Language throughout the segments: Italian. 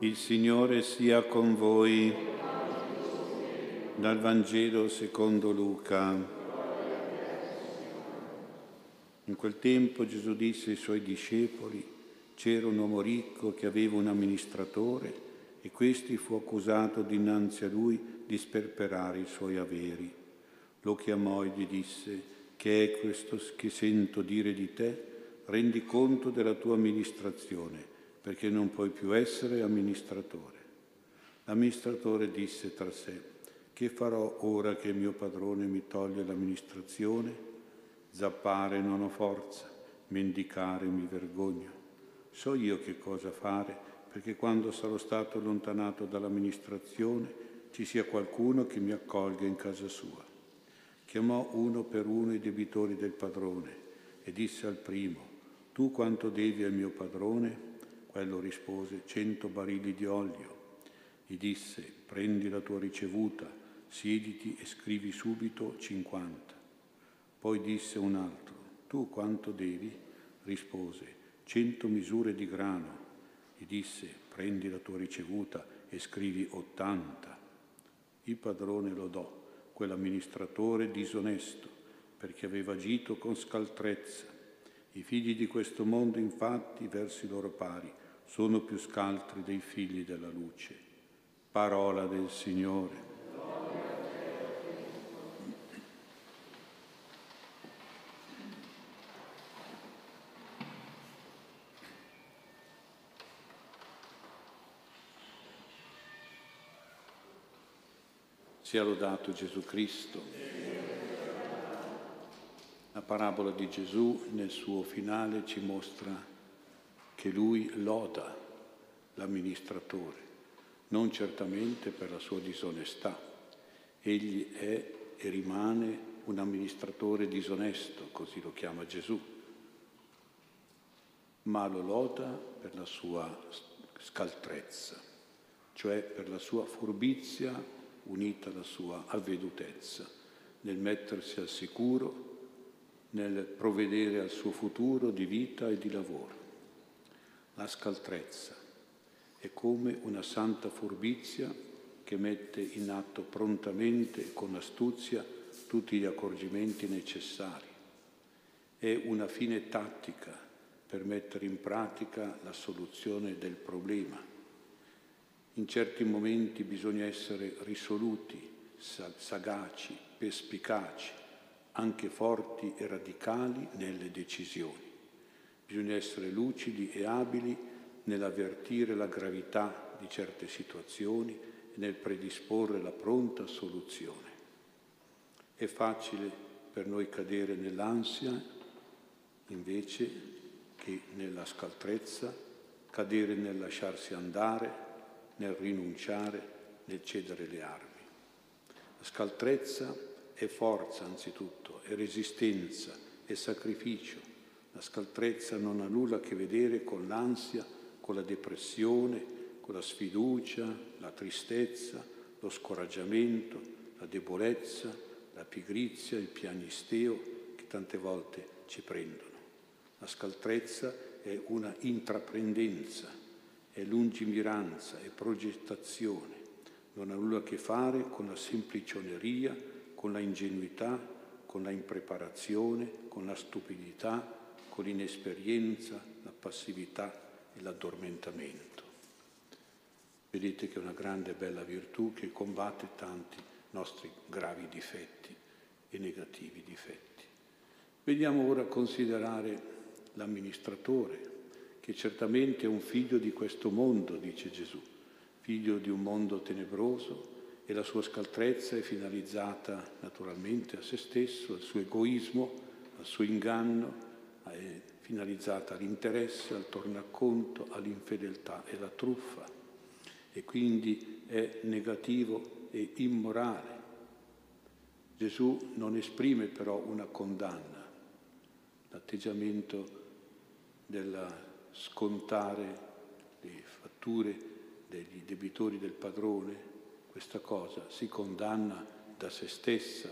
Il Signore sia con voi. Dal Vangelo secondo Luca. In quel tempo Gesù disse ai suoi discepoli, c'era un uomo ricco che aveva un amministratore e questi fu accusato dinanzi a lui di sperperare i suoi averi. Lo chiamò e gli disse, che è questo che sento dire di te? Rendi conto della tua amministrazione perché non puoi più essere amministratore. L'amministratore disse tra sé, che farò ora che mio padrone mi toglie l'amministrazione? Zappare non ho forza, mendicare mi vergogno. So io che cosa fare perché quando sarò stato allontanato dall'amministrazione ci sia qualcuno che mi accolga in casa sua. Chiamò uno per uno i debitori del padrone e disse al primo, tu quanto devi al mio padrone? Quello rispose, cento barili di olio. Gli disse, prendi la tua ricevuta, siediti e scrivi subito cinquanta. Poi disse un altro, tu quanto devi? Rispose, cento misure di grano. Gli disse, prendi la tua ricevuta e scrivi ottanta. Il padrone lodò quell'amministratore disonesto perché aveva agito con scaltrezza i figli di questo mondo, infatti, verso i loro pari, sono più scaltri dei figli della luce. Parola del Signore. Sia lodato Gesù Cristo. La parabola di Gesù nel suo finale ci mostra che lui loda l'amministratore, non certamente per la sua disonestà. Egli è e rimane un amministratore disonesto, così lo chiama Gesù, ma lo loda per la sua scaltrezza, cioè per la sua furbizia unita alla sua avvedutezza, nel mettersi al sicuro nel provvedere al suo futuro di vita e di lavoro. La scaltrezza è come una santa furbizia che mette in atto prontamente e con astuzia tutti gli accorgimenti necessari. È una fine tattica per mettere in pratica la soluzione del problema. In certi momenti bisogna essere risoluti, sagaci, perspicaci, anche forti e radicali nelle decisioni. Bisogna essere lucidi e abili nell'avvertire la gravità di certe situazioni e nel predisporre la pronta soluzione. È facile per noi cadere nell'ansia invece che nella scaltrezza, cadere nel lasciarsi andare, nel rinunciare, nel cedere le armi. La scaltrezza è forza anzitutto, è resistenza, è sacrificio. La scaltrezza non ha nulla a che vedere con l'ansia, con la depressione, con la sfiducia, la tristezza, lo scoraggiamento, la debolezza, la pigrizia, il piagnisteo che tante volte ci prendono. La scaltrezza è una intraprendenza, è lungimiranza, è progettazione, non ha nulla a che fare con la semplicioneria, con la ingenuità, con la impreparazione, con la stupidità, con l'inesperienza, la passività e l'addormentamento. Vedete che è una grande e bella virtù che combatte tanti nostri gravi difetti e negativi difetti. Veniamo ora considerare l'amministratore, che certamente è un figlio di questo mondo, dice Gesù, figlio di un mondo tenebroso, e la sua scaltrezza è finalizzata naturalmente a se stesso, al suo egoismo, al suo inganno, è finalizzata all'interesse, al tornaconto, all'infedeltà. E alla truffa. E quindi è negativo e immorale. Gesù non esprime però una condanna, l'atteggiamento del scontare le fatture degli debitori del padrone questa cosa, si condanna da se stessa.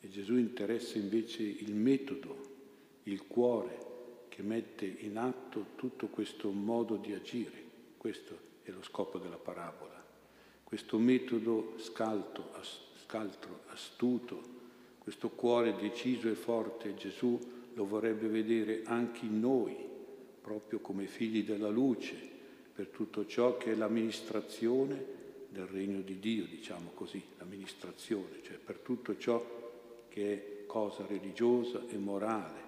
E Gesù interessa invece il metodo, il cuore che mette in atto tutto questo modo di agire. Questo è lo scopo della parabola. Questo metodo scalto, scaltro, astuto, questo cuore deciso e forte, Gesù lo vorrebbe vedere anche in noi, proprio come figli della luce, per tutto ciò che è l'amministrazione del regno di Dio, diciamo così, l'amministrazione, cioè per tutto ciò che è cosa religiosa e morale,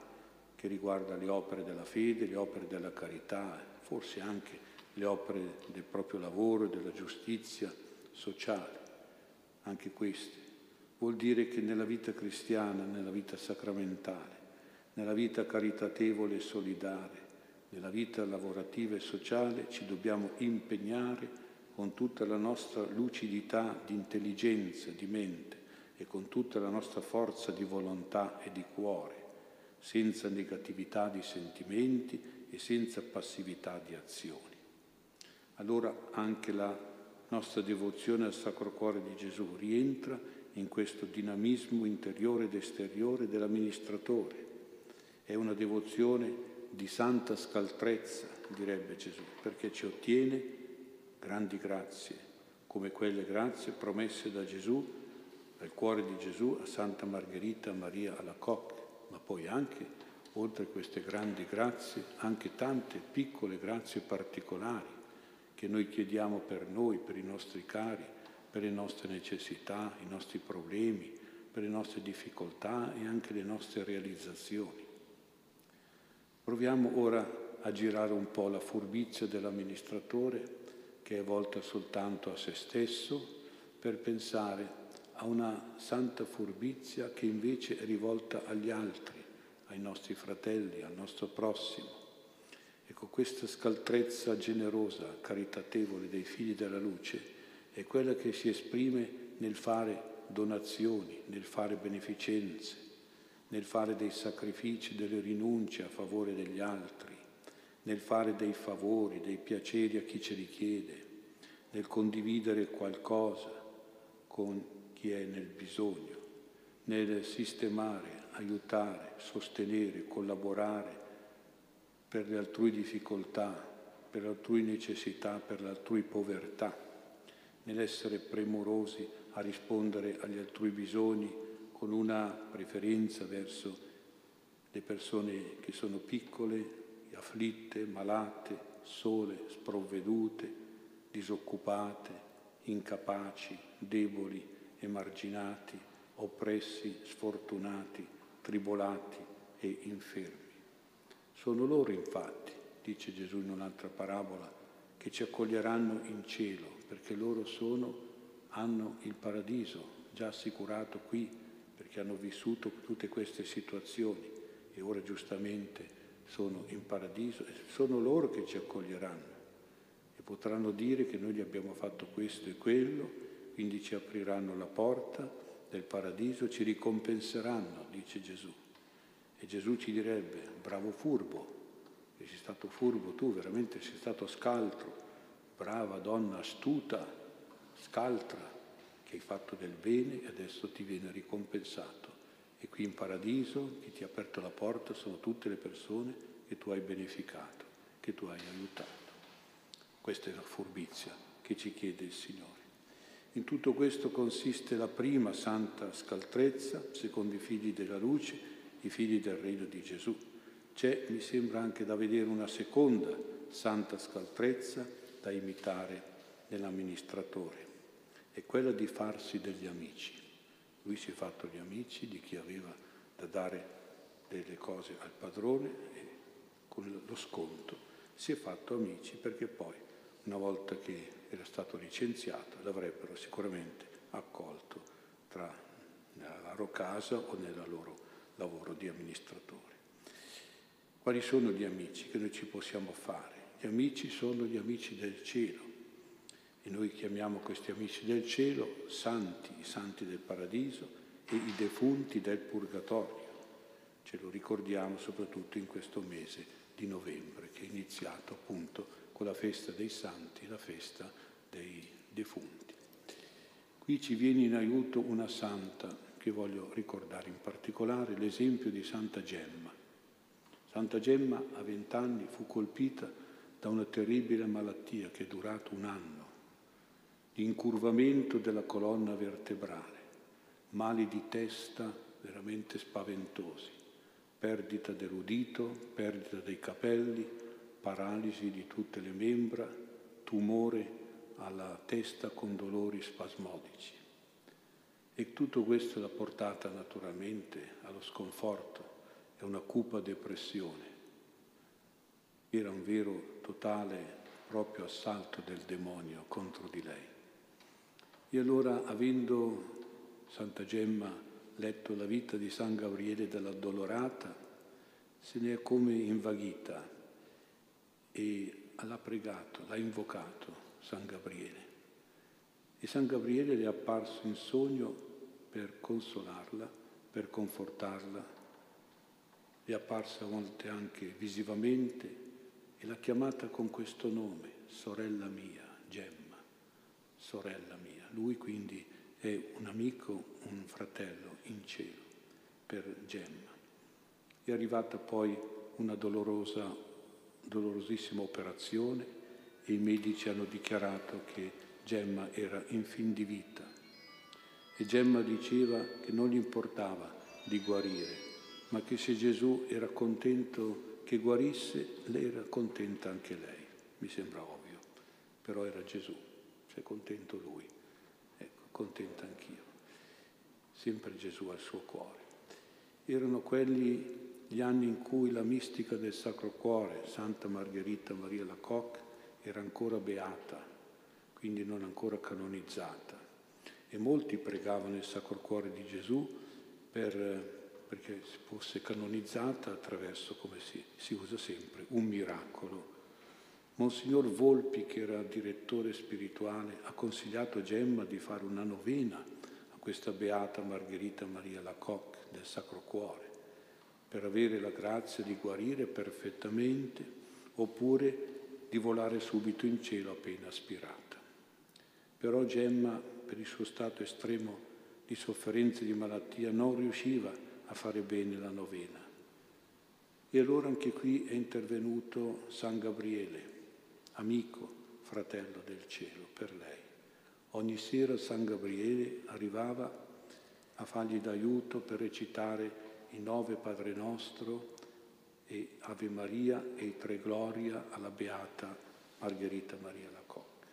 che riguarda le opere della fede, le opere della carità, forse anche le opere del proprio lavoro e della giustizia sociale, anche queste. Vuol dire che nella vita cristiana, nella vita sacramentale, nella vita caritatevole e solidale, nella vita lavorativa e sociale ci dobbiamo impegnare con tutta la nostra lucidità di intelligenza, di mente e con tutta la nostra forza di volontà e di cuore, senza negatività di sentimenti e senza passività di azioni. Allora anche la nostra devozione al Sacro Cuore di Gesù rientra in questo dinamismo interiore ed esteriore dell'amministratore. È una devozione di santa scaltrezza, direbbe Gesù, perché ci ottiene grandi grazie, come quelle grazie promesse da Gesù, dal cuore di Gesù a Santa Margherita Maria Alacoque, ma poi anche, oltre a queste grandi grazie, anche tante piccole grazie particolari che noi chiediamo per noi, per i nostri cari, per le nostre necessità, i nostri problemi, per le nostre difficoltà e anche le nostre realizzazioni. Proviamo ora a girare un po' la furbizia dell'amministratore che è volta soltanto a se stesso, per pensare a una santa furbizia che invece è rivolta agli altri, ai nostri fratelli, al nostro prossimo. Ecco, questa scaltrezza generosa, caritatevole dei figli della luce è quella che si esprime nel fare donazioni, nel fare beneficenze, nel fare dei sacrifici, delle rinunce a favore degli altri, nel fare dei favori, dei piaceri a chi ce li chiede, nel condividere qualcosa con chi è nel bisogno, nel sistemare, aiutare, sostenere, collaborare per le altrui difficoltà, per l'altrui necessità, per l'altrui povertà, nell'essere premurosi a rispondere agli altrui bisogni con una preferenza verso le persone che sono piccole, afflitte, malate, sole, sprovvedute, disoccupate, incapaci, deboli, emarginati, oppressi, sfortunati, tribolati e infermi. Sono loro infatti, dice Gesù in un'altra parabola, che ci accoglieranno in cielo, perché loro sono, hanno il paradiso già assicurato qui, perché hanno vissuto tutte queste situazioni e ora giustamente sono in paradiso e sono loro che ci accoglieranno e potranno dire che noi gli abbiamo fatto questo e quello, quindi ci apriranno la porta del paradiso, ci ricompenseranno, dice Gesù. E Gesù ci direbbe, bravo furbo, che sei stato furbo tu, veramente sei stato scaltro, brava donna astuta, scaltra, che hai fatto del bene e adesso ti viene ricompensato. E qui in paradiso chi ti ha aperto la porta sono tutte le persone che tu hai beneficato, che tu hai aiutato. Questa è la furbizia che ci chiede il Signore. In tutto questo consiste la prima santa scaltrezza, secondo i figli della luce, i figli del regno di Gesù. C'è, mi sembra, anche da vedere una seconda santa scaltrezza da imitare nell'amministratore, è quella di farsi degli amici. Lui si è fatto gli amici di chi aveva da dare delle cose al padrone e con lo sconto si è fatto amici perché poi, una volta che era stato licenziato, l'avrebbero sicuramente accolto tra nella loro casa o nel loro lavoro di amministratore. Quali sono gli amici che noi ci possiamo fare? Gli amici sono gli amici del cielo e noi chiamiamo questi amici del cielo santi, i santi del paradiso e i defunti del purgatorio. Ce lo ricordiamo soprattutto in questo mese di novembre che è iniziato appunto con la festa dei santi, la festa dei defunti. Qui ci viene in aiuto una santa che voglio ricordare in particolare, l'esempio di Santa Gemma. Santa Gemma a vent'anni fu colpita da una terribile malattia che è durato un anno, di incurvamento della colonna vertebrale, mali di testa veramente spaventosi, perdita dell'udito, perdita dei capelli, paralisi di tutte le membra, tumore alla testa con dolori spasmodici. E tutto questo l'ha portata naturalmente allo sconforto e una cupa depressione. Era un vero totale proprio assalto del demonio contro di lei. E allora, avendo Santa Gemma letto la vita di San Gabriele dell'addolorata, se ne è come invaghita e l'ha pregato, l'ha invocato San Gabriele. E San Gabriele le è apparso in sogno per consolarla, per confortarla, le è apparsa a volte anche visivamente e l'ha chiamata con questo nome, sorella mia, Gemma, sorella mia. Lui quindi è un amico, un fratello in cielo per Gemma. È arrivata poi una dolorosa, dolorosissima operazione e i medici hanno dichiarato che Gemma era in fin di vita. E Gemma diceva che non gli importava di guarire, ma che se Gesù era contento che guarisse, lei era contenta anche lei, mi sembra ovvio, però era Gesù, c'è contento lui, ecco, contenta anch'io, sempre Gesù al suo cuore. Erano quelli gli anni in cui la mistica del Sacro Cuore, Santa Margherita Maria Lacoque, era ancora beata, quindi non ancora canonizzata. E molti pregavano il Sacro Cuore di Gesù per perché fosse canonizzata attraverso, come si, si usa sempre, un miracolo. Monsignor Volpi, che era direttore spirituale, ha consigliato a Gemma di fare una novena questa beata Margherita Maria Lacoque del Sacro Cuore, per avere la grazia di guarire perfettamente oppure di volare subito in cielo appena aspirata. Però Gemma, per il suo stato estremo di sofferenza e di malattia, non riusciva a fare bene la novena. E allora anche qui è intervenuto San Gabriele, amico, fratello del cielo, per lei. Ogni sera San Gabriele arrivava a fargli d'aiuto per recitare i nove Padre Nostro e Ave Maria e i tre Gloria alla Beata Margherita Maria Lacocca.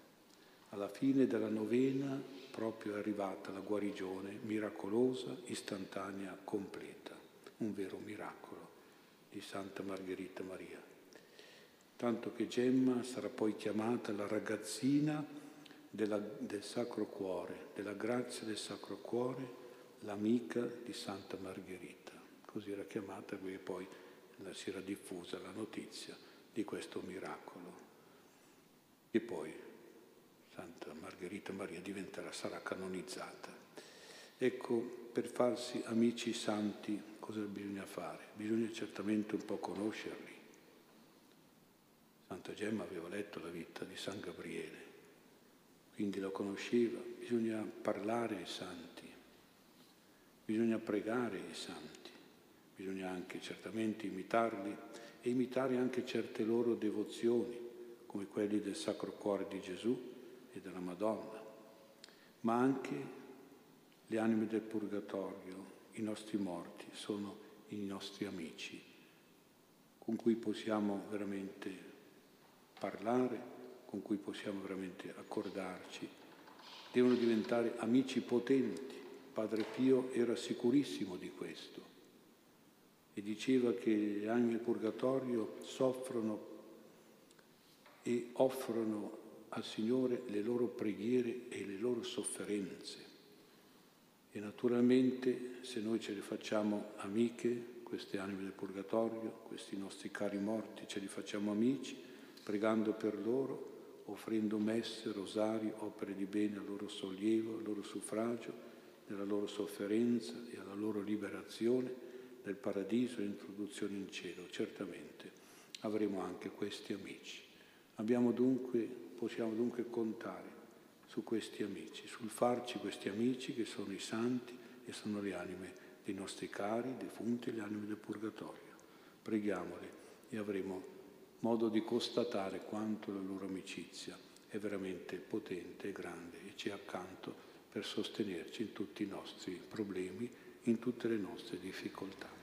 Alla fine della novena proprio è arrivata la guarigione miracolosa, istantanea, completa, un vero miracolo di Santa Margherita Maria. Tanto che Gemma sarà poi chiamata la ragazzina della, del Sacro Cuore, della grazia del Sacro Cuore, l'amica di Santa Margherita. Così era chiamata perché poi si era diffusa la notizia di questo miracolo. E poi Santa Margherita Maria diventerà, sarà canonizzata. Ecco, per farsi amici santi cosa bisogna fare? Bisogna certamente un po' conoscerli. Santa Gemma aveva letto la vita di San Gabriele, quindi lo conosceva. Bisogna parlare ai santi, bisogna pregare ai santi, bisogna anche certamente imitarli e imitare anche certe loro devozioni, come quelli del Sacro Cuore di Gesù, e della Madonna, ma anche le anime del purgatorio, i nostri morti, sono i nostri amici con cui possiamo veramente parlare, con cui possiamo veramente accordarci. Devono diventare amici potenti. Padre Pio era sicurissimo di questo e diceva che gli anime del purgatorio soffrono e offrono al Signore le loro preghiere e le loro sofferenze. E naturalmente se noi ce le facciamo amiche, queste anime del purgatorio, questi nostri cari morti, ce li facciamo amici, pregando per loro, offrendo messe, rosari, opere di bene al loro sollievo, al loro suffragio, nella loro sofferenza e alla loro liberazione nel paradiso e introduzione in cielo. Certamente avremo anche questi amici. Dunque possiamo dunque contare su questi amici, sul farci questi amici che sono i santi e sono le anime dei nostri cari, defunti le anime del purgatorio. Preghiamole e avremo modo di constatare quanto la loro amicizia è veramente potente e grande e ci accanto per sostenerci in tutti i nostri problemi, in tutte le nostre difficoltà.